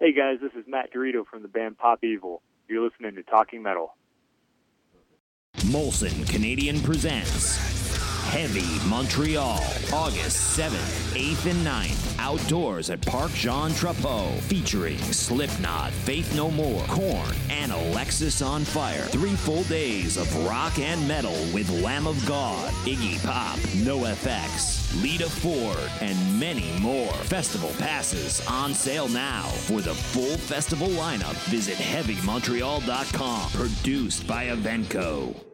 Hey guys, this is Matt DiRito from the band Pop Evil. You're listening to Talking Metal. Molson Canadian presents Heavy Montreal, August 7th, 8th, and 9th, outdoors at Parc Jean Drapeau, featuring Slipknot, Faith No More, Korn, and Alexisonfire. Three full days of rock and metal with Lamb of God, Iggy Pop, NoFX, Lita Ford, and many more. Festival passes on sale now. For the full festival lineup, visit HeavyMontreal.com. Produced by Evenko.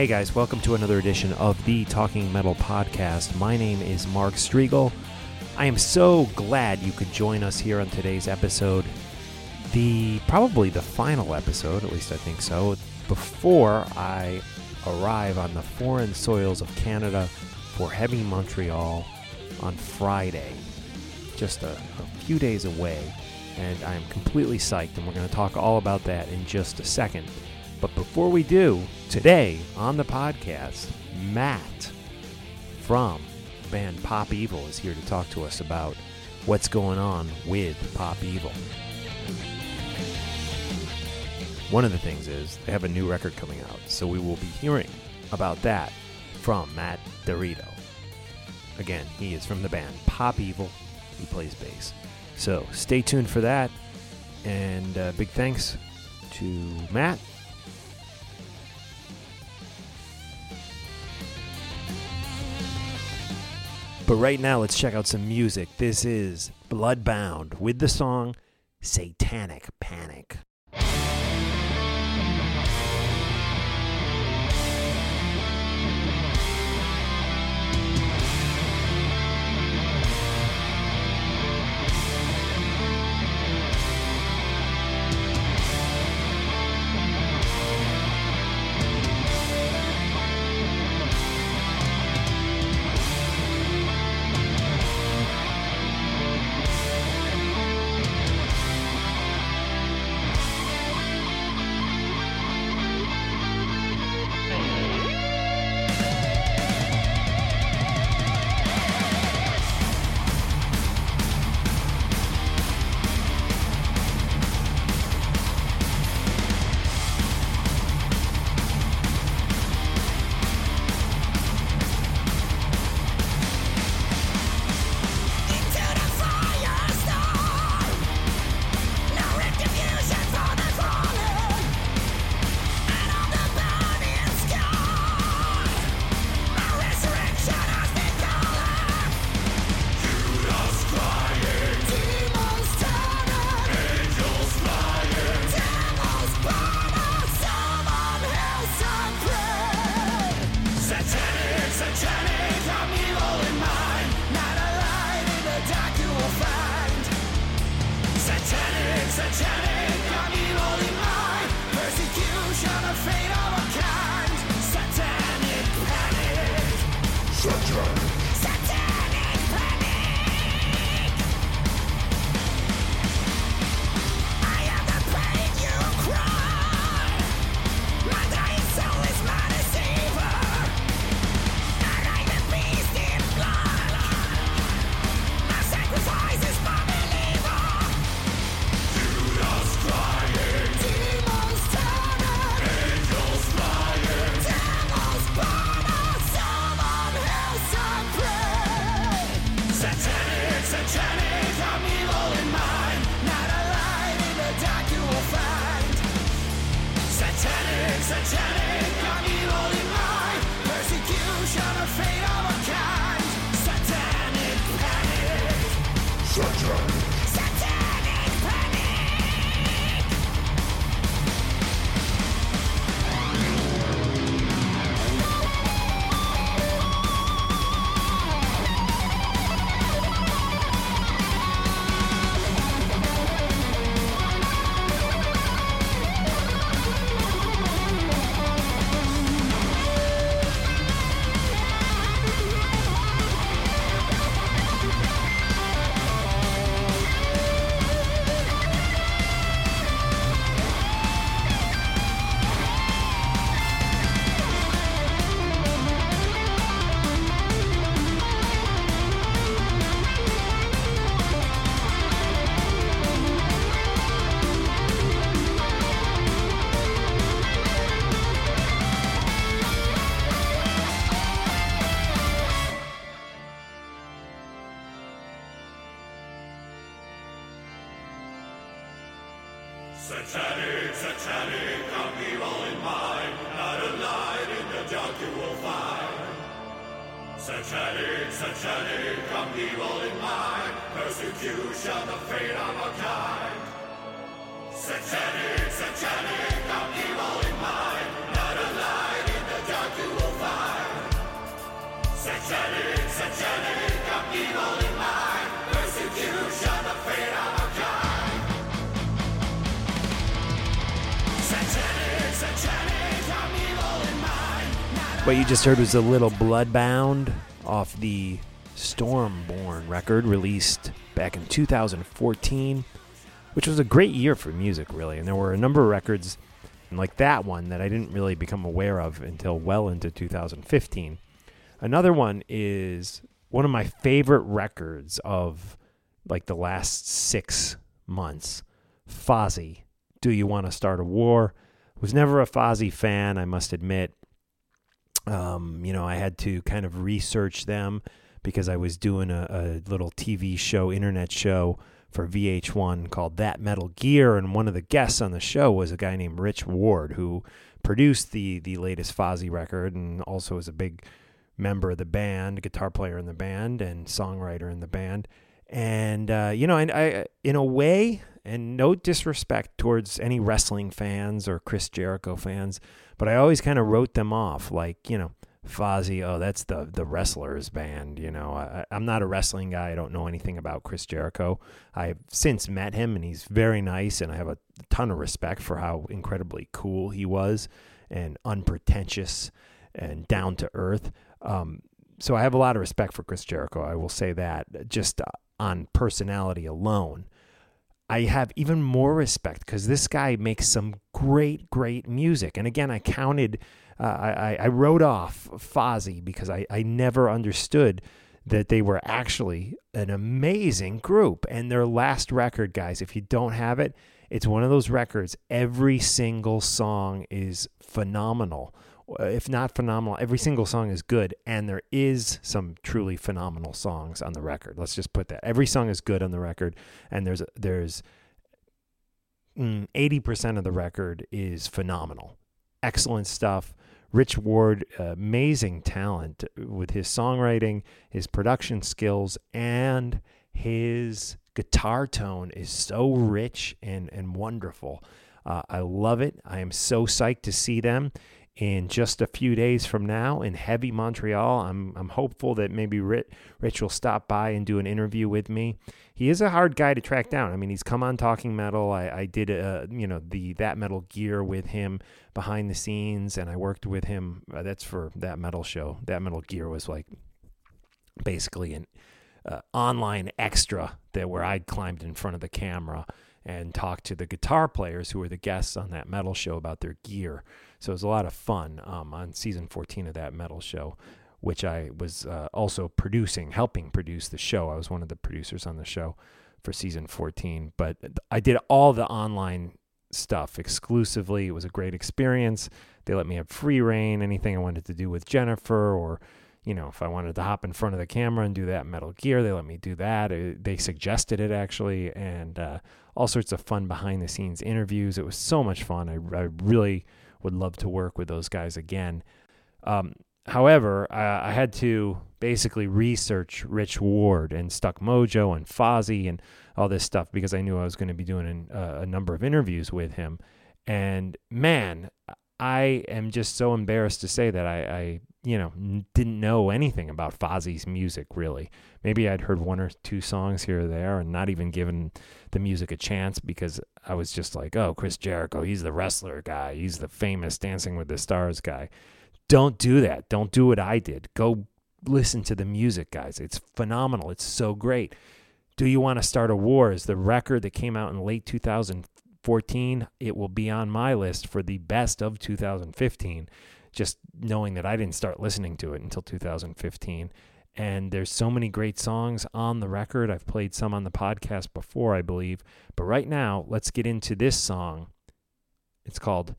Hey guys, welcome to another edition of the Talking Metal Podcast. My name is Mark Strigl. I am so glad you could join us here on today's episode. The probably the final episode, at least I think so, before I arrive on the foreign soils of Canada for Heavy Montreal on Friday. Just a, a few days away, and I'm completely psyched, and we're going to talk all about that in just a second. But before we do, today on the podcast, Matt from band Pop Evil is here to talk to us about what's going on with Pop Evil. One of the things is they have a new record coming out, so we will be hearing about that from Matt DiRito. Again, he is from the band Pop Evil. He plays bass. So stay tuned for that. And uh, big thanks to Matt But right now, let's check out some music. This is Bloodbound with the song Satanic Panic. Just heard was a little Bloodbound off the Stormborn record released back in 2014, which was a great year for music, really. And there were a number of records like that one that I didn't really become aware of until well into 2015. Another one is one of my favorite records of like the last six months Fozzy. Do You Want to Start a War? Was never a Fozzy fan, I must admit. Um, you know, I had to kind of research them because I was doing a, a little TV show, internet show for VH1 called That Metal Gear, and one of the guests on the show was a guy named Rich Ward who produced the the latest Fozzy record and also is a big member of the band, guitar player in the band, and songwriter in the band. And uh, you know, and I, in a way, and no disrespect towards any wrestling fans or Chris Jericho fans, but I always kind of wrote them off, like you know, Fozzy. Oh, that's the the wrestlers band. You know, I, I'm not a wrestling guy. I don't know anything about Chris Jericho. I've since met him, and he's very nice, and I have a ton of respect for how incredibly cool he was and unpretentious and down to earth. Um, so I have a lot of respect for Chris Jericho. I will say that just on personality alone. I have even more respect because this guy makes some great, great music. And again, I counted, uh, I, I wrote off Fozzy because I, I never understood that they were actually an amazing group. And their last record, guys, if you don't have it, it's one of those records. Every single song is phenomenal if not phenomenal, every single song is good, and there is some truly phenomenal songs on the record. Let's just put that. Every song is good on the record, and there's there's mm, eighty percent of the record is phenomenal, excellent stuff. Rich Ward, amazing talent with his songwriting, his production skills, and his guitar tone is so rich and and wonderful. Uh, I love it. I am so psyched to see them in just a few days from now in heavy Montreal. I'm I'm hopeful that maybe Rich, Rich will stop by and do an interview with me. He is a hard guy to track down. I mean, he's come on Talking Metal. I, I did a you know the that metal gear with him behind the scenes, and I worked with him. Uh, that's for that metal show. That metal gear was like basically an uh, online extra that where I climbed in front of the camera and talked to the guitar players who were the guests on that metal show about their gear. So it was a lot of fun um, on season 14 of that metal show, which I was uh, also producing, helping produce the show. I was one of the producers on the show for season 14. But I did all the online stuff exclusively. It was a great experience. They let me have free reign, anything I wanted to do with Jennifer or you know, if I wanted to hop in front of the camera and do that Metal Gear, they let me do that. It, they suggested it actually, and uh, all sorts of fun behind the scenes interviews. It was so much fun. I, I really would love to work with those guys again. Um, however, I, I, had to basically research Rich Ward and Stuck Mojo and Fozzy and all this stuff because I knew I was going to be doing an, uh, a number of interviews with him. And man, I am just so embarrassed to say that I, I you know, didn't know anything about Fozzy's music really. Maybe I'd heard one or two songs here or there and not even given the music a chance because I was just like, oh, Chris Jericho, he's the wrestler guy. He's the famous Dancing with the Stars guy. Don't do that. Don't do what I did. Go listen to the music, guys. It's phenomenal. It's so great. Do You Want to Start a War is the record that came out in late 2014. It will be on my list for the best of 2015 just knowing that I didn't start listening to it until 2015. And there's so many great songs on the record. I've played some on the podcast before, I believe. But right now, let's get into this song. It's called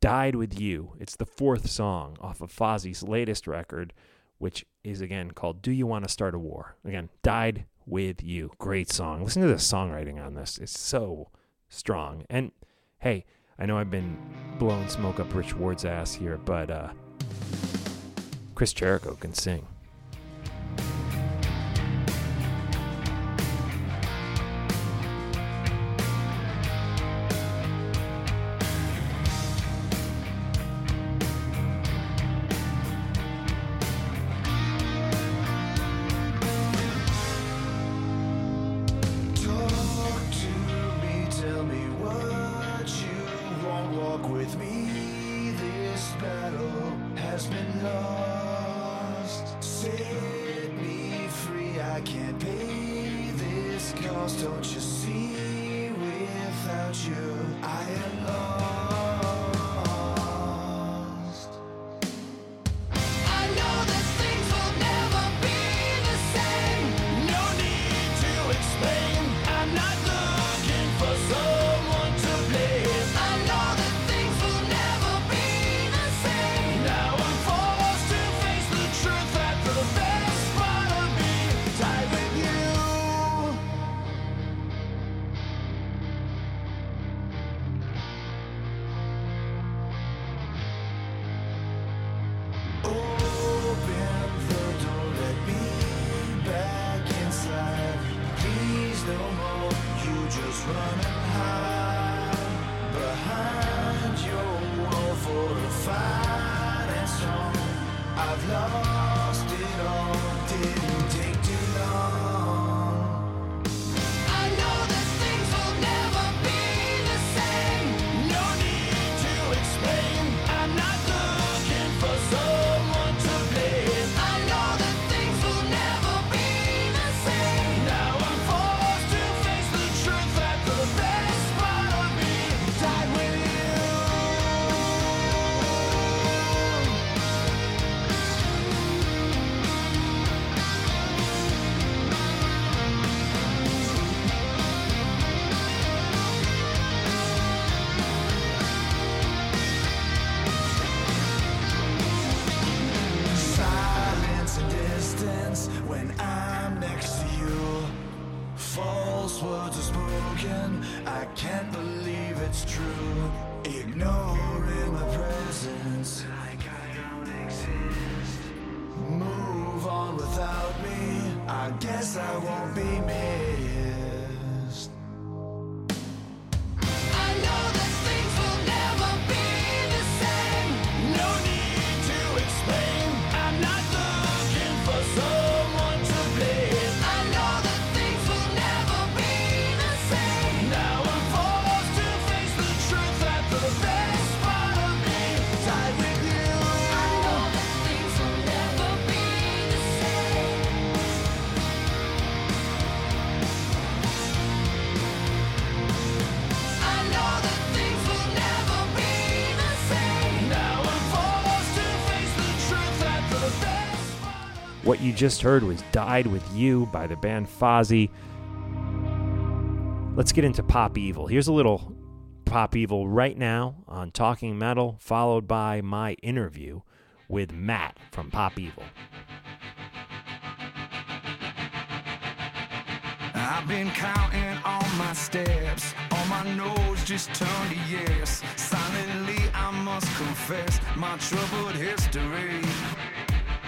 Died With You. It's the fourth song off of Fozzy's latest record, which is again called Do You Want to Start a War? Again, Died With You. Great song. Listen to the songwriting on this. It's so, strong. And hey, I know I've been blowing smoke up Rich Ward's ass here, but uh, Chris Jericho can sing. You words are spoken, I can't believe it's true. Ignoring my presence, like I don't exist. Move on without me, I guess I won't be missed. What you just heard was Died With You by the band Fozzy. Let's get into Pop Evil. Here's a little Pop Evil right now on Talking Metal, followed by my interview with Matt from Pop Evil. I've been counting all my steps. On my nose just turned to yes. Silently, I must confess my troubled history.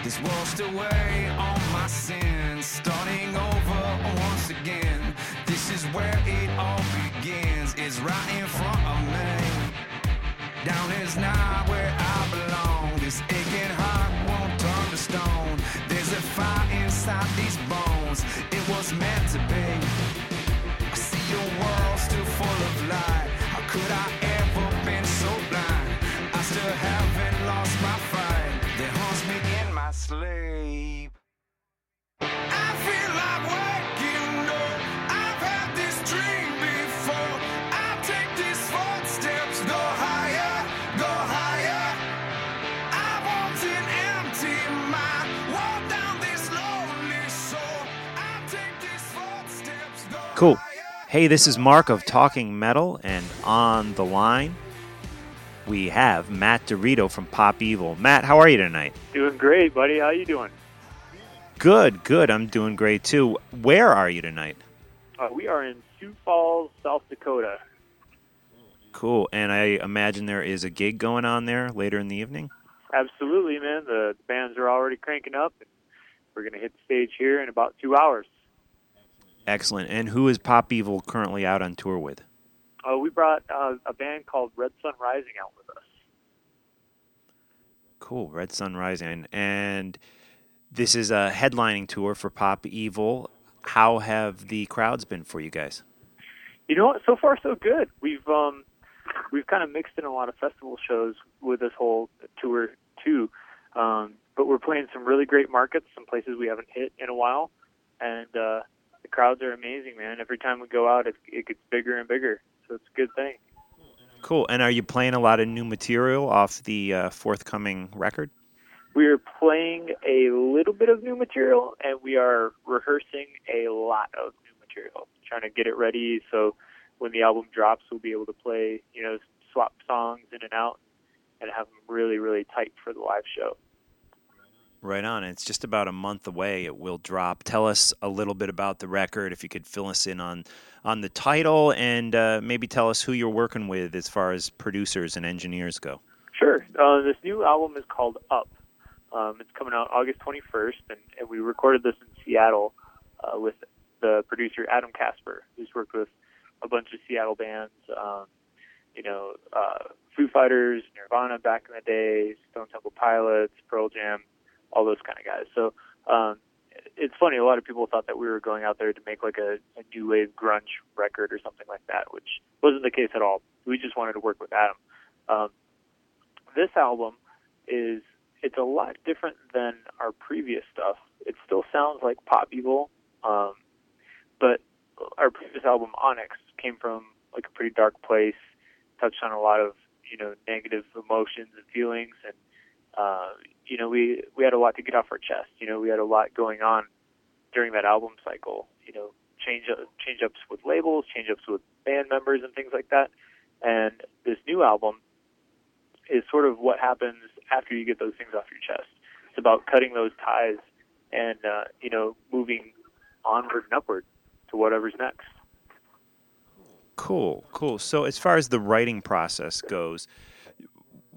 This washed away all my sins, starting over once again. This is where it all begins. It's right in front of me. Down is not where I belong. This aching heart won't turn to stone. There's a fire inside these bones. It was meant to be. Cool. Hey, this is Mark of Talking Metal, and on the line we have Matt DiRito from Pop Evil. Matt, how are you tonight? Doing great, buddy. How you doing? Good, good. I'm doing great too. Where are you tonight? Uh, we are in Sioux Falls, South Dakota. Cool. And I imagine there is a gig going on there later in the evening. Absolutely, man. The bands are already cranking up. And we're going to hit the stage here in about two hours. Excellent. And who is Pop Evil currently out on tour with? Uh, we brought uh, a band called Red Sun Rising out with us. Cool. Red Sun Rising. And this is a headlining tour for Pop Evil. How have the crowds been for you guys? You know what? So far, so good. We've um, we've kind of mixed in a lot of festival shows with this whole tour too. Um, but we're playing some really great markets, some places we haven't hit in a while, and uh, the crowds are amazing, man. Every time we go out, it, it gets bigger and bigger, so it's a good thing. Cool. And are you playing a lot of new material off the uh, forthcoming record? We are playing a little bit of new material, and we are rehearsing a lot of new material, trying to get it ready so when the album drops, we'll be able to play, you know, swap songs in and out, and have them really, really tight for the live show. Right on. It's just about a month away. It will drop. Tell us a little bit about the record, if you could fill us in on on the title, and uh, maybe tell us who you're working with as far as producers and engineers go. Sure. Uh, this new album is called Up. Um, it's coming out August 21st, and, and we recorded this in Seattle uh, with the producer Adam Kasper, who's worked with a bunch of Seattle bands. Um, you know, uh, Foo Fighters, Nirvana back in the day, Stone Temple Pilots, Pearl Jam, all those kind of guys. So um, it's funny. A lot of people thought that we were going out there to make like a, a new wave grunge record or something like that, which wasn't the case at all. We just wanted to work with Adam. Um, this album is it's a lot different than our previous stuff. It still sounds like pop evil, um, but our previous album Onyx came from like a pretty dark place, touched on a lot of you know negative emotions and feelings, and uh, you know we we had a lot to get off our chest. You know we had a lot going on during that album cycle. You know change change ups with labels, change ups with band members, and things like that. And this new album is sort of what happens after you get those things off your chest. It's about cutting those ties and uh, you know moving onward and upward to whatever's next. Cool, cool. So as far as the writing process goes,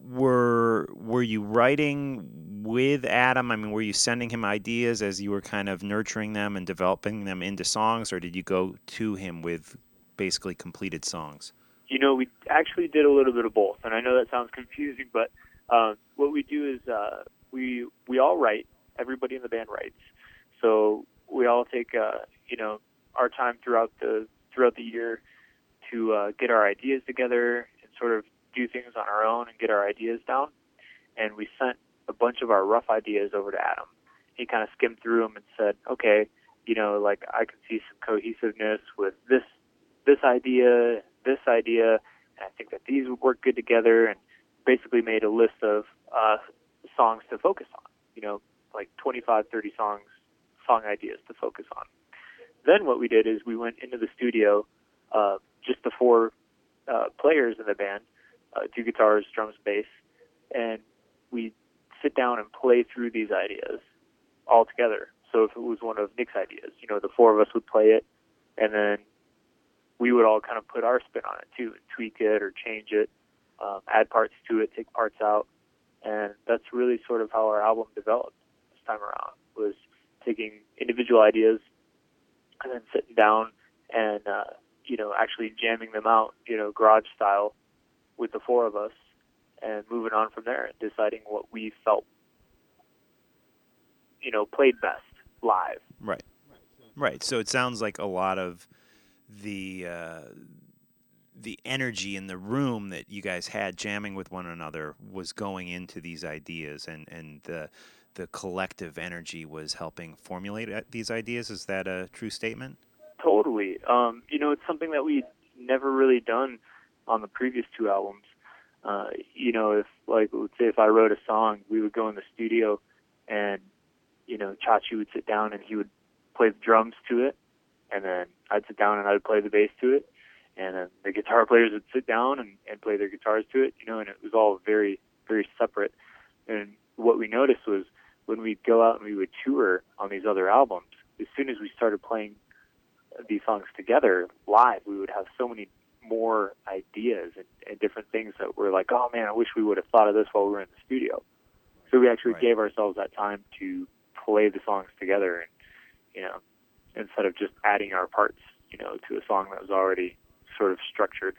were were you writing with Adam? I mean, were you sending him ideas as you were kind of nurturing them and developing them into songs, or did you go to him with basically completed songs? You know, we actually did a little bit of both, and I know that sounds confusing, but uh, what we do is uh, we we all write. Everybody in the band writes, so we all take uh, you know our time throughout the throughout the year to uh, get our ideas together and sort of do things on our own and get our ideas down. And we sent a bunch of our rough ideas over to Adam. He kind of skimmed through them and said, "Okay, you know, like I can see some cohesiveness with this this idea, this idea, and I think that these would work good together." And basically made a list of uh, songs to focus on. You know, like 25, 30 songs, song ideas to focus on. Then what we did is we went into the studio, uh, just the four uh, players in the band, uh, two guitars, drums, bass, and we sit down and play through these ideas all together. So if it was one of Nick's ideas, you know, the four of us would play it, and then we would all kind of put our spin on it too, and tweak it or change it, um, add parts to it, take parts out, and that's really sort of how our album developed this time around. Was taking individual ideas and then sitting down and uh, you know actually jamming them out, you know, garage style, with the four of us, and moving on from there and deciding what we felt, you know, played best live. Right, right. So it sounds like a lot of the uh, the energy in the room that you guys had jamming with one another was going into these ideas, and and the the collective energy was helping formulate uh, these ideas. Is that a true statement? Totally. Um, you know, it's something that we'd never really done on the previous two albums. Uh, you know, if like let's say if I wrote a song, we would go in the studio, and you know, Chachi would sit down and he would play the drums to it, and then I'd sit down and I'd play the bass to it, and then the guitar players would sit down and, and play their guitars to it, you know, and it was all very, very separate. And what we noticed was when we'd go out and we would tour on these other albums, as soon as we started playing these songs together live, we would have so many more ideas and, and different things that were like, oh man, I wish we would have thought of this while we were in the studio. So we actually Right. gave ourselves that time to play the songs together, and you know, instead of just adding our parts, you know, to a song that was already sort of structured.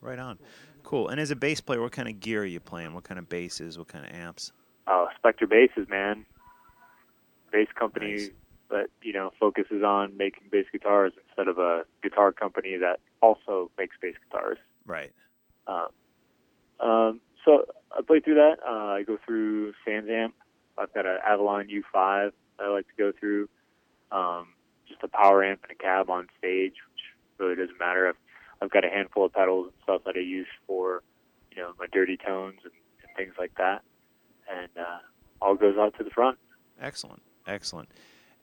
Right on. Cool. And as a bass player, what kind of gear are you playing? What kind of basses? What kind of amps? Oh, Spector Basses, man. Bass company Nice. that you know focuses on making bass guitars instead of a guitar company that also makes bass guitars. Right. Um, um, so I play through that. Uh, I go through SansAmp. I've got an Avalon U5 that I like to go through. Um, just a power amp and a cab on stage, which really doesn't matter. I've, I've got a handful of pedals and stuff that I use for, you know, my dirty tones and, and things like that. And uh, all goes out to the front. Excellent. Excellent.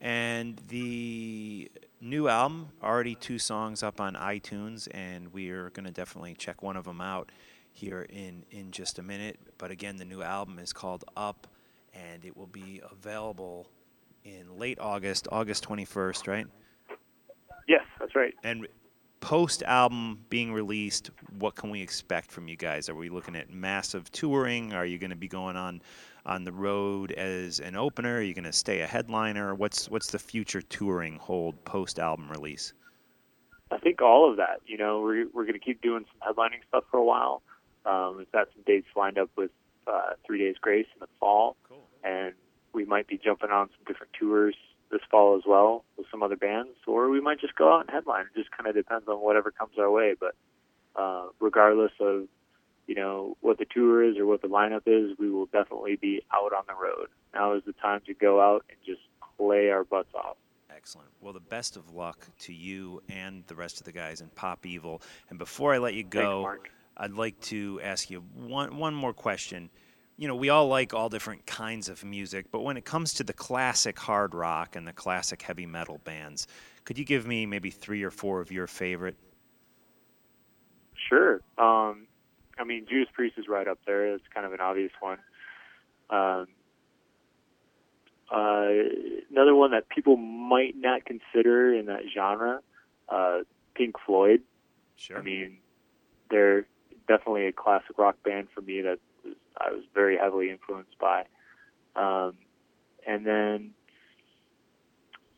And the new album, already two songs up on iTunes, and we're going to definitely check one of them out here in, in just a minute. But again, the new album is called Up, and it will be available in late August, August 21st, right? Yes, that's right. And post album being released, what can we expect from you guys? Are we looking at massive touring? Are you going to be going on on the road as an opener? Are you going to stay a headliner? What's what's the future touring hold post album release? I think all of that. You know, we're we're going to keep doing some headlining stuff for a while. Um, we've got some dates lined up with uh, Three Days Grace in the fall, Cool. and we might be jumping on some different tours this fall as well with some other bands, or we might just go out and headline. It just kind of depends on whatever comes our way. But uh, regardless of you know what the tour is or what the lineup is, we will definitely be out on the road. Now is the time to go out and just play our butts off. Excellent. Well, the best of luck to you and the rest of the guys in Pop Evil. And before I let you go, Mark. I'd like to ask you one one more question. You know, we all like all different kinds of music, but when it comes to the classic hard rock and the classic heavy metal bands, could you give me maybe three or four of your favorite? Sure. Um, I mean, Judas Priest is right up there. It's kind of an obvious one. Um, uh, another one that people might not consider in that genre, uh, Pink Floyd. Sure. I mean, they're definitely a classic rock band for me that was, I was very heavily influenced by. Um, and then,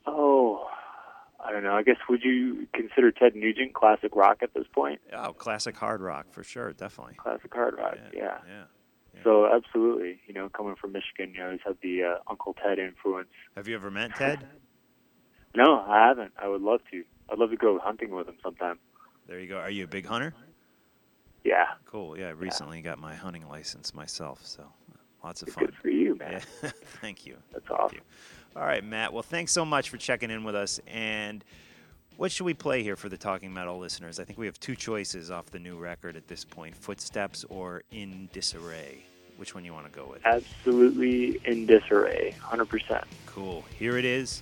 oh, I don't know. I guess would you consider Ted Nugent classic rock at this point? oh, classic hard rock for sure, definitely. Classic hard rock, yeah. yeah. So absolutely, you know, coming from Michigan, you always have the uh, Uncle Ted influence. Have you ever met Ted? No, I haven't. I would love to. I'd love to go hunting with him sometime. There you go. Are you a big hunter? Yeah, Cool. Yeah, I recently got my hunting license myself, so lots of good fun. for you, man. Yeah. Thank you. That's Thank awesome. you. All right, Matt. Well, thanks so much for checking in with us. And what should we play here for the Talking Metal listeners? I think we have two choices off the new record at this point Footsteps or In Disarray. Which one you want to go with? Absolutely in disarray, hundred percent. Cool. Here it is.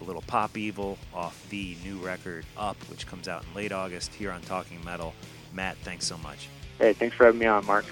A little pop evil off the new record Up, which comes out in late August here on Talking Metal. Matt, thanks so much. Hey, thanks for having me on, Mark.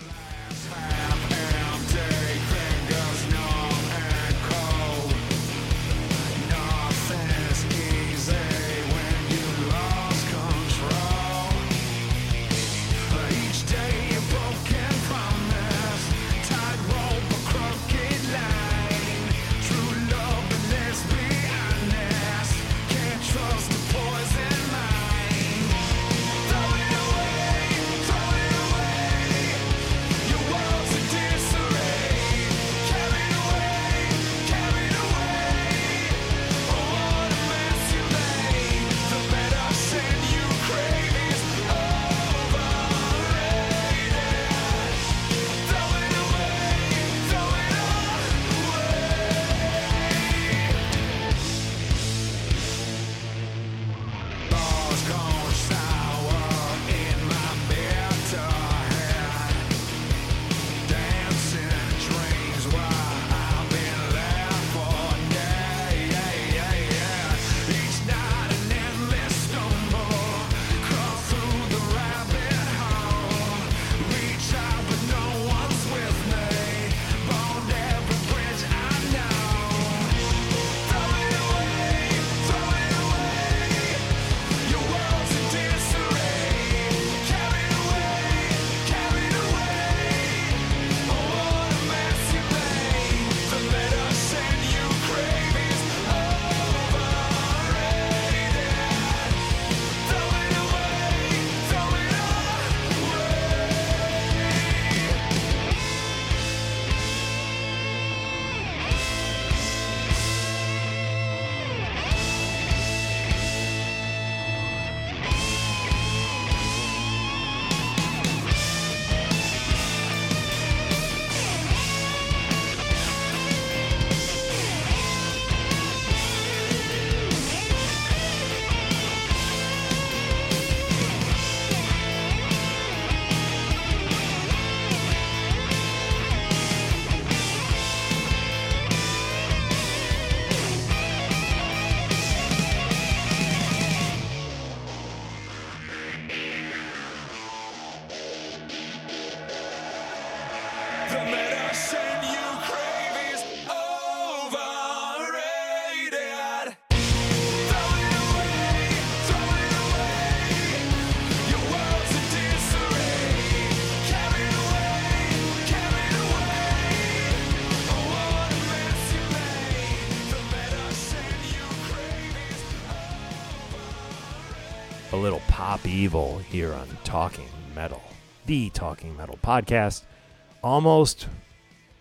Evil here on Talking Metal, the Talking Metal podcast. Almost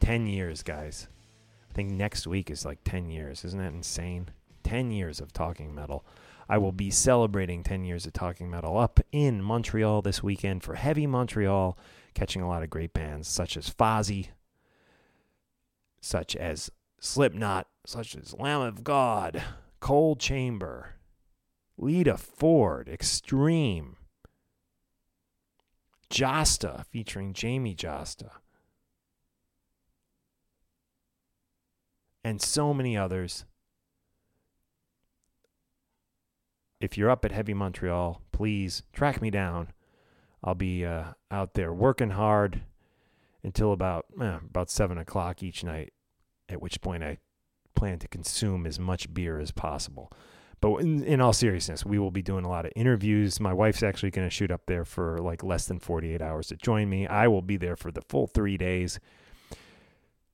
10 years, guys. I think next week is like 10 years. Isn't that insane? 10 years of Talking Metal. I will be celebrating 10 years of Talking Metal up in Montreal this weekend for Heavy Montreal, catching a lot of great bands such as Fozzy, such as Slipknot, such as Lamb of God, Coal Chamber, Lita Ford, Extreme, Jasta featuring Jamey Jasta, and so many others. If you're up at Heavy Montreal, please track me down. I'll be uh, out there working hard until about eh, about seven o'clock each night. At which point I plan to consume as much beer as possible. But in, in all seriousness, we will be doing a lot of interviews. My wife's actually going to shoot up there for like less than 48 hours to join me. I will be there for the full three days.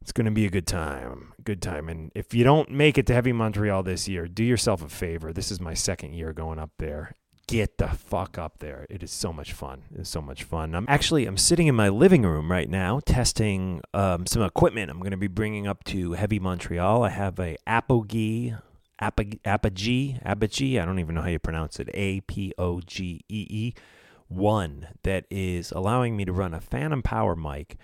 It's going to be a good time. Good time. And if you don't make it to Heavy Montreal this year, do yourself a favor. This is my second year going up there. Get the fuck up there. It is so much fun. It's so much fun. I'm actually I'm sitting in my living room right now testing um, some equipment I'm going to be bringing up to Heavy Montreal. I have a Apogee Apogee Apogee. I don't even know how you pronounce it. A P O G E E one that is allowing me to run a Phantom Power mic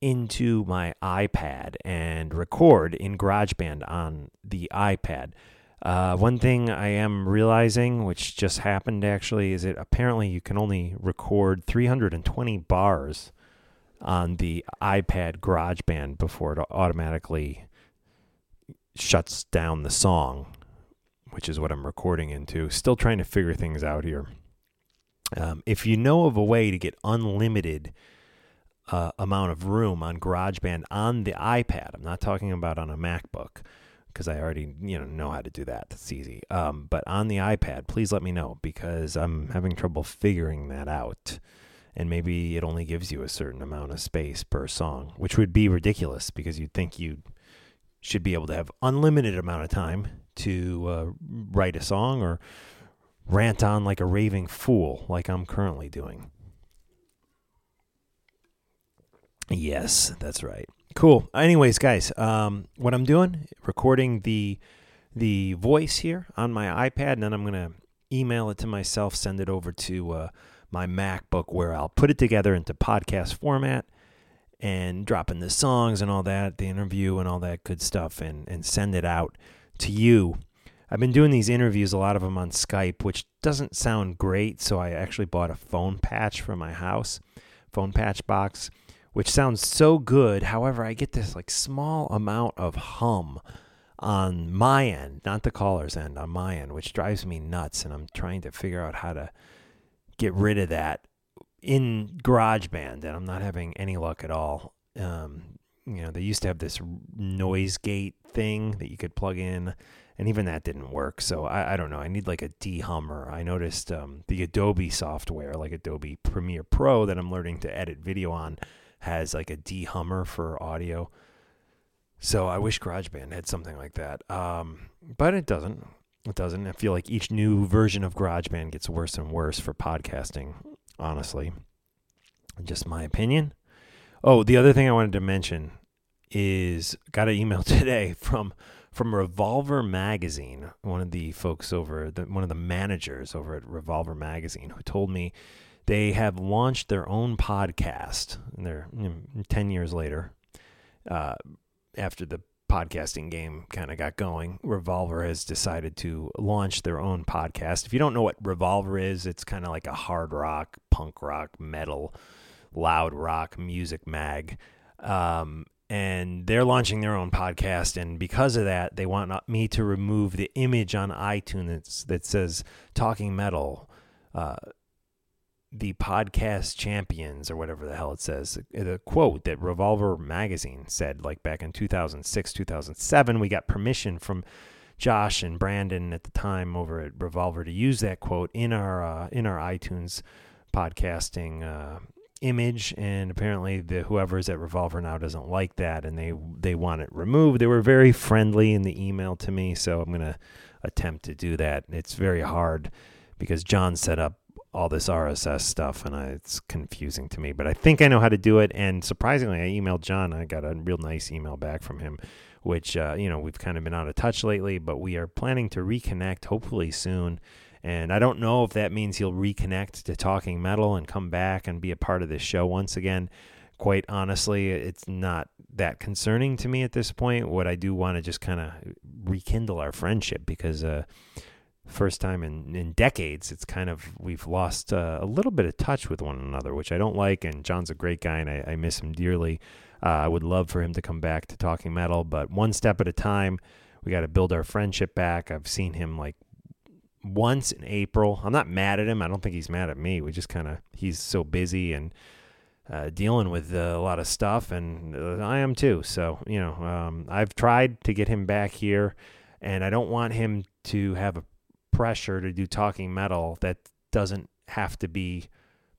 into my iPad and record in GarageBand on the iPad. Uh, one thing I am realizing, which just happened actually, is that apparently you can only record 320 bars on the iPad GarageBand before it automatically shuts down the song, which is what I'm recording into. Still trying to figure things out here. Um, if you know of a way to get unlimited uh, amount of room on GarageBand on the iPad, I'm not talking about on a MacBook because I already you know know how to do that. That's easy. Um, but on the iPad, please let me know because I'm having trouble figuring that out. And maybe it only gives you a certain amount of space per song, which would be ridiculous because you'd think you should be able to have unlimited amount of time to uh, write a song or rant on like a raving fool, like I'm currently doing. Yes, that's right. Cool. Anyways, guys, um, what I'm doing, recording the the voice here on my iPad, and then I'm gonna email it to myself, send it over to uh, my MacBook, where I'll put it together into podcast format and dropping the songs and all that, the interview and all that good stuff, and and send it out to you. I've been doing these interviews, a lot of them on Skype, which doesn't sound great. So I actually bought a phone patch for my house, phone patch box which sounds so good. However, I get this like small amount of hum on my end, not the caller's end, on my end, which drives me nuts. And I'm trying to figure out how to get rid of that in GarageBand, and I'm not having any luck at all. Um, you know, they used to have this noise gate thing that you could plug in, and even that didn't work. So I, I don't know. I need like a dehummer. I noticed um, the Adobe software, like Adobe Premiere Pro, that I'm learning to edit video on has like a dehummer for audio. So I wish GarageBand had something like that. Um, but it doesn't. It doesn't. I feel like each new version of GarageBand gets worse and worse for podcasting, honestly. Just my opinion. Oh, the other thing I wanted to mention is got an email today from from Revolver Magazine, one of the folks over the one of the managers over at Revolver Magazine who told me they have launched their own podcast. And they're you know, 10 years later, uh, after the podcasting game kind of got going, Revolver has decided to launch their own podcast. If you don't know what Revolver is, it's kind of like a hard rock, punk rock, metal, loud rock music mag. Um, and they're launching their own podcast. And because of that, they want me to remove the image on iTunes that says Talking Metal. Uh, the podcast champions or whatever the hell it says the quote that revolver magazine said like back in 2006 2007 we got permission from josh and brandon at the time over at revolver to use that quote in our uh, in our itunes podcasting uh, image. And apparently the whoever's at revolver now doesn't like that and they they want it removed. They were very friendly in the email to me so i'm going to attempt to do that. It's very hard because John set up all this RSS stuff and I, it's confusing to me. But I think I know how to do it. And surprisingly, I emailed John. I got a real nice email back from him, which uh, you know we've kind of been out of touch lately, but we are planning to reconnect hopefully soon. And I don't know if that means he'll reconnect to Talking Metal and come back and be a part of this show once again. Quite honestly, it's not that concerning to me at this point. What I do want to just kind of rekindle our friendship because uh, first time in, in decades, it's kind of we've lost uh, a little bit of touch with one another, which I don't like. And John's a great guy, and I, I miss him dearly. Uh, I would love for him to come back to Talking Metal, but one step at a time. We got to build our friendship back. I've seen him like once in April. I'm not mad at him. I don't think he's mad at me. We just kind of he's so busy and uh, dealing with uh, a lot of stuff, and uh, I am too. So you know, um, I've tried to get him back here, and I don't want him to have a pressure to do talking metal that doesn't have to be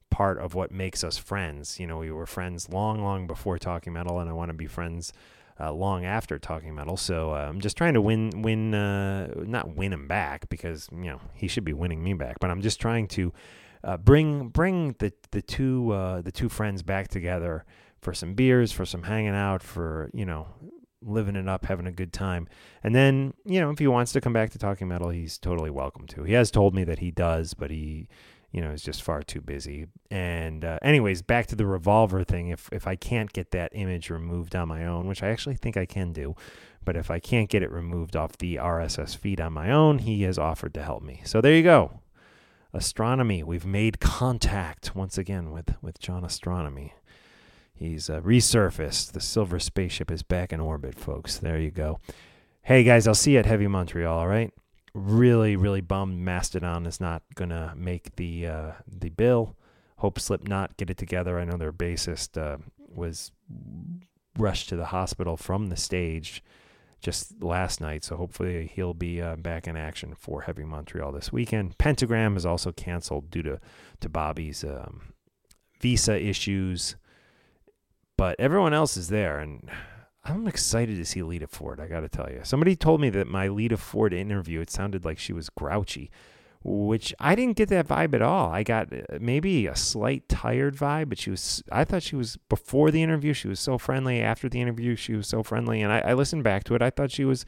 part of what makes us friends. You know, we were friends long, long before talking metal, and I want to be friends uh, long after talking metal. So uh, I'm just trying to win, win, uh, not win him back because you know he should be winning me back, but I'm just trying to uh, bring bring the the two uh, the two friends back together for some beers, for some hanging out, for you know living it up, having a good time. And then, you know, if he wants to come back to talking metal, he's totally welcome to. He has told me that he does, but he, you know, is just far too busy. And uh, anyways, back to the revolver thing. If if I can't get that image removed on my own, which I actually think I can do, but if I can't get it removed off the RSS feed on my own, he has offered to help me. So there you go. Ostronomy. We've made contact once again with with John Ostronomy. He's uh, resurfaced. The silver spaceship is back in orbit, folks. There you go. Hey guys, I'll see you at Heavy Montreal. All right. Really, really bummed Mastodon is not gonna make the uh, the bill. Hope Slipknot get it together. I know their bassist uh, was rushed to the hospital from the stage just last night, so hopefully he'll be uh, back in action for Heavy Montreal this weekend. Pentagram is also canceled due to to Bobby's um, visa issues but everyone else is there and i'm excited to see lita ford i gotta tell you somebody told me that my lita ford interview it sounded like she was grouchy which i didn't get that vibe at all. I got uh, maybe a slight tired vibe but she was i thought she was before the interview she was so friendly. After the interview she was so friendly and i, I listened back to it. I thought she was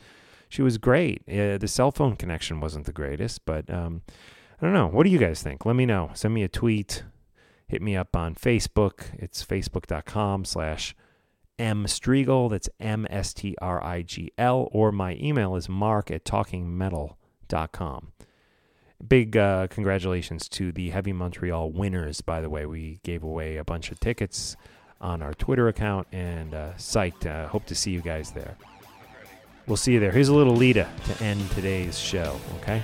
she was great. Uh, the cell phone connection wasn't the greatest but um, i don't know. What do you guys think? Let me know. Send me a tweet hit me up on Facebook. It's facebook.com slash M Strigl. That's M S T R I G L. Or my email is mark at talkingmetal.com. Big uh, congratulations to the Heavy Montreal winners, by the way. We gave away a bunch of tickets on our Twitter account and uh, psyched. Uh, hope to see you guys there. We'll see you there. Here's a little Lita to end today's show, okay?